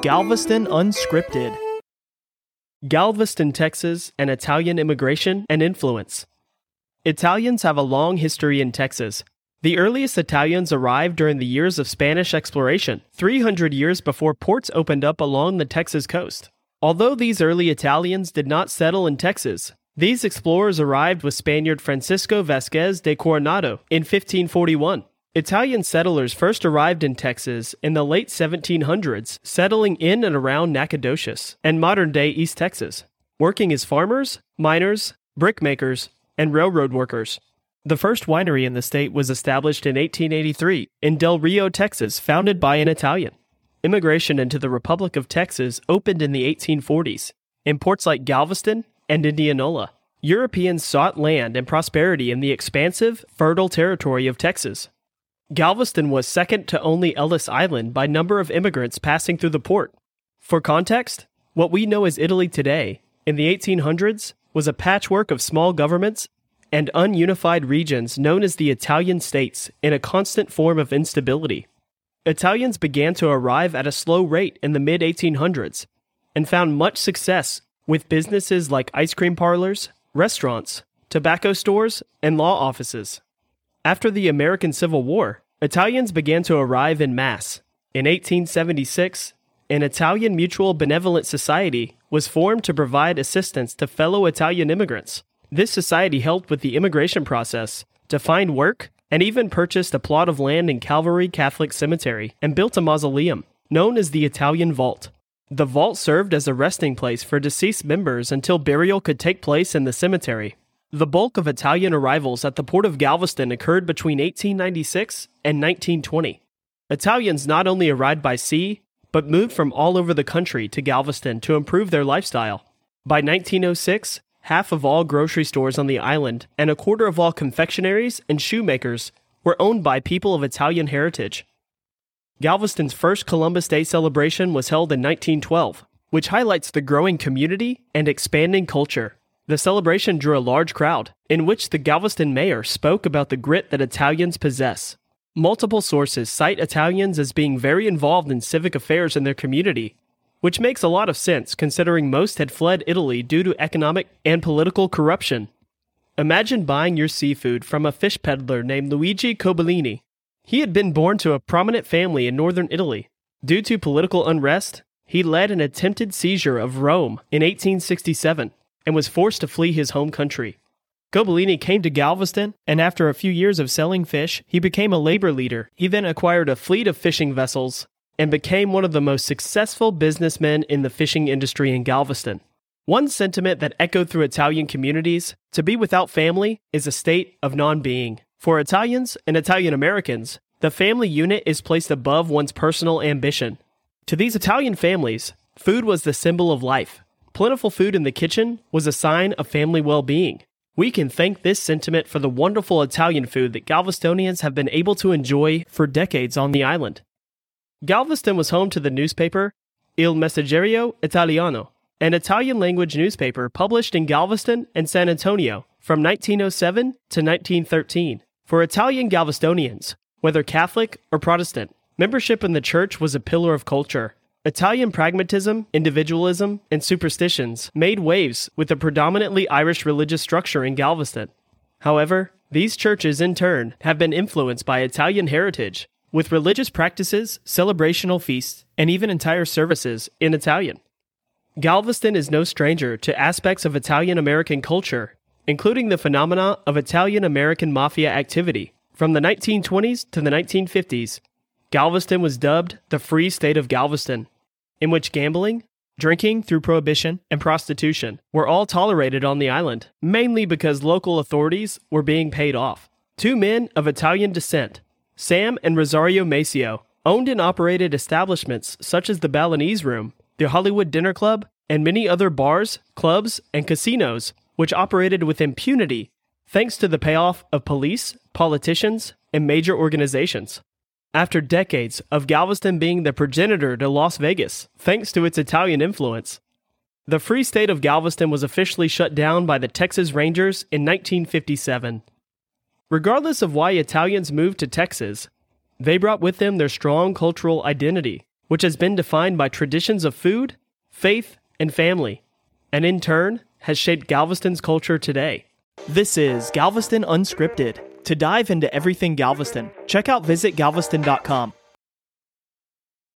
Galveston Unscripted. Galveston, Texas, and Italian immigration and influence. Italians have a long history in Texas. The earliest Italians arrived during the years of Spanish exploration, 300 years before ports opened up along the Texas coast. Although these early Italians did not settle in Texas, these explorers arrived with Spaniard Francisco Vasquez de Coronado in 1541. Italian settlers first arrived in Texas in the late 1700s, settling in and around Nacogdoches and modern day East Texas, working as farmers, miners, brickmakers, and railroad workers. The first winery in the state was established in 1883 in Del Rio, Texas, founded by an Italian. Immigration into the Republic of Texas opened in the 1840s in ports like Galveston, and Indianola. Europeans sought land and prosperity in the expansive, fertile territory of Texas. Galveston was second to only Ellis Island by number of immigrants passing through the port. For context, what we know as Italy today, in the 1800s, was a patchwork of small governments and ununified regions known as the Italian states in a constant form of instability. Italians began to arrive at a slow rate in the mid 1800s and found much success with businesses like ice cream parlors, restaurants, tobacco stores, and law offices. After the American Civil War, Italians began to arrive in mass. In 1876, an Italian Mutual Benevolent Society was formed to provide assistance to fellow Italian immigrants. This society helped with the immigration process, to find work, and even purchased a plot of land in Calvary Catholic Cemetery and built a mausoleum, known as the Italian Vault. The vault served as a resting place for deceased members until burial could take place in the cemetery. The bulk of Italian arrivals at the port of Galveston occurred between 1896 and 1920. Italians not only arrived by sea, but moved from all over the country to Galveston to improve their lifestyle. By 1906, half of all grocery stores on the island and a quarter of all confectionaries and shoemakers were owned by people of Italian heritage. Galveston's first Columbus Day celebration was held in 1912, which highlights the growing community and expanding culture. The celebration drew a large crowd, in which the Galveston mayor spoke about the grit that Italians possess. Multiple sources cite Italians as being very involved in civic affairs in their community, which makes a lot of sense considering most had fled Italy due to economic and political corruption. Imagine buying your seafood from a fish peddler named Luigi Cobolini, he had been born to a prominent family in northern Italy. Due to political unrest, he led an attempted seizure of Rome in 1867 and was forced to flee his home country. Cobolini came to Galveston, and after a few years of selling fish, he became a labor leader. He then acquired a fleet of fishing vessels and became one of the most successful businessmen in the fishing industry in Galveston. One sentiment that echoed through Italian communities to be without family is a state of non being. For Italians and Italian Americans, the family unit is placed above one's personal ambition. To these Italian families, food was the symbol of life. Plentiful food in the kitchen was a sign of family well being. We can thank this sentiment for the wonderful Italian food that Galvestonians have been able to enjoy for decades on the island. Galveston was home to the newspaper Il Messaggero Italiano, an Italian language newspaper published in Galveston and San Antonio from 1907 to 1913. For Italian Galvestonians, whether Catholic or Protestant, membership in the church was a pillar of culture. Italian pragmatism, individualism, and superstitions made waves with the predominantly Irish religious structure in Galveston. However, these churches in turn have been influenced by Italian heritage, with religious practices, celebrational feasts, and even entire services in Italian. Galveston is no stranger to aspects of Italian American culture including the phenomena of Italian American mafia activity. From the 1920s to the 1950s, Galveston was dubbed the Free State of Galveston, in which gambling, drinking through prohibition, and prostitution were all tolerated on the island, mainly because local authorities were being paid off. Two men of Italian descent, Sam and Rosario Maceo, owned and operated establishments such as the Balinese Room, the Hollywood Dinner Club, and many other bars, clubs, and casinos which operated with impunity thanks to the payoff of police, politicians, and major organizations. After decades of Galveston being the progenitor to Las Vegas, thanks to its Italian influence, the Free State of Galveston was officially shut down by the Texas Rangers in 1957. Regardless of why Italians moved to Texas, they brought with them their strong cultural identity, which has been defined by traditions of food, faith, and family, and in turn has shaped Galveston's culture today. This is Galveston Unscripted. To dive into everything Galveston, check out visitgalveston.com